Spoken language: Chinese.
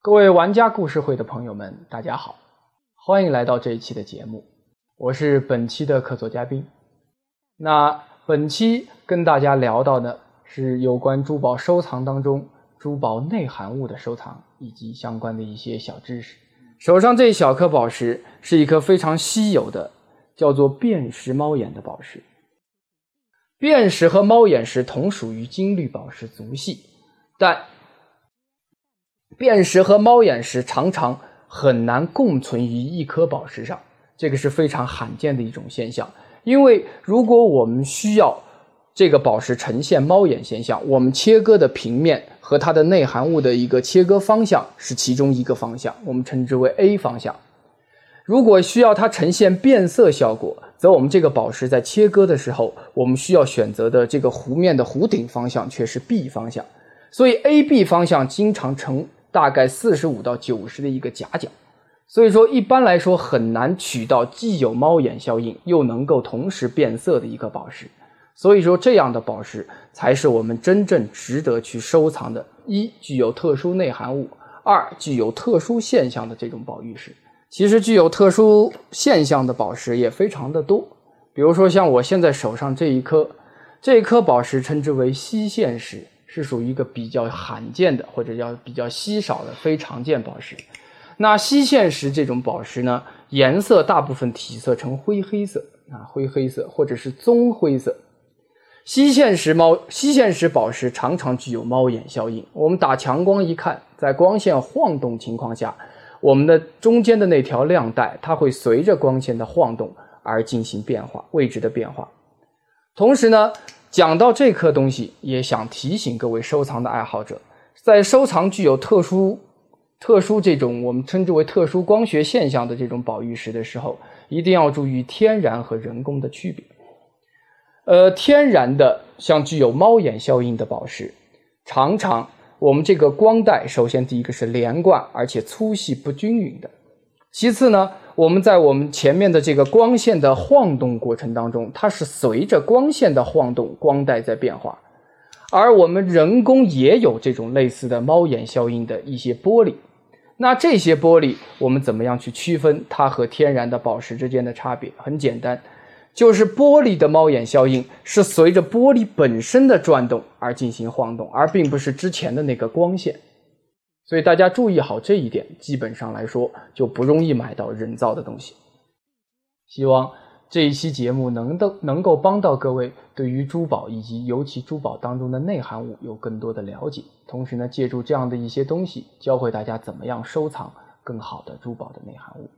各位玩家故事会的朋友们，大家好，欢迎来到这一期的节目，我是本期的客座嘉宾。那本期跟大家聊到的是有关珠宝收藏当中珠宝内含物的收藏以及相关的一些小知识。手上这一小颗宝石是一颗非常稀有的，叫做辨识猫眼的宝石。辨识和猫眼石同属于金绿宝石族系，但辨识和猫眼石常常很难共存于一颗宝石上，这个是非常罕见的一种现象。因为如果我们需要这个宝石呈现猫眼现象，我们切割的平面和它的内含物的一个切割方向是其中一个方向，我们称之为 A 方向。如果需要它呈现变色效果，则我们这个宝石在切割的时候，我们需要选择的这个弧面的弧顶方向却是 B 方向。所以 A、B 方向经常成。大概四十五到九十的一个夹角，所以说一般来说很难取到既有猫眼效应又能够同时变色的一个宝石。所以说这样的宝石才是我们真正值得去收藏的。一具有特殊内含物，二具有特殊现象的这种宝玉石。其实具有特殊现象的宝石也非常的多，比如说像我现在手上这一颗，这一颗宝石称之为西线石。是属于一个比较罕见的，或者叫比较稀少的非常见宝石。那西线石这种宝石呢，颜色大部分体色呈灰黑色啊，灰黑色或者是棕灰色。西线石猫西线石宝石常常具有猫眼效应。我们打强光一看，在光线晃动情况下，我们的中间的那条亮带，它会随着光线的晃动而进行变化，位置的变化。同时呢。讲到这颗东西，也想提醒各位收藏的爱好者，在收藏具有特殊、特殊这种我们称之为特殊光学现象的这种宝玉石的时候，一定要注意天然和人工的区别。呃，天然的像具有猫眼效应的宝石，常常我们这个光带，首先第一个是连贯而且粗细不均匀的，其次呢。我们在我们前面的这个光线的晃动过程当中，它是随着光线的晃动，光带在变化。而我们人工也有这种类似的猫眼效应的一些玻璃。那这些玻璃，我们怎么样去区分它和天然的宝石之间的差别？很简单，就是玻璃的猫眼效应是随着玻璃本身的转动而进行晃动，而并不是之前的那个光线。所以大家注意好这一点，基本上来说就不容易买到人造的东西。希望这一期节目能够能够帮到各位，对于珠宝以及尤其珠宝当中的内含物有更多的了解。同时呢，借助这样的一些东西，教会大家怎么样收藏更好的珠宝的内含物。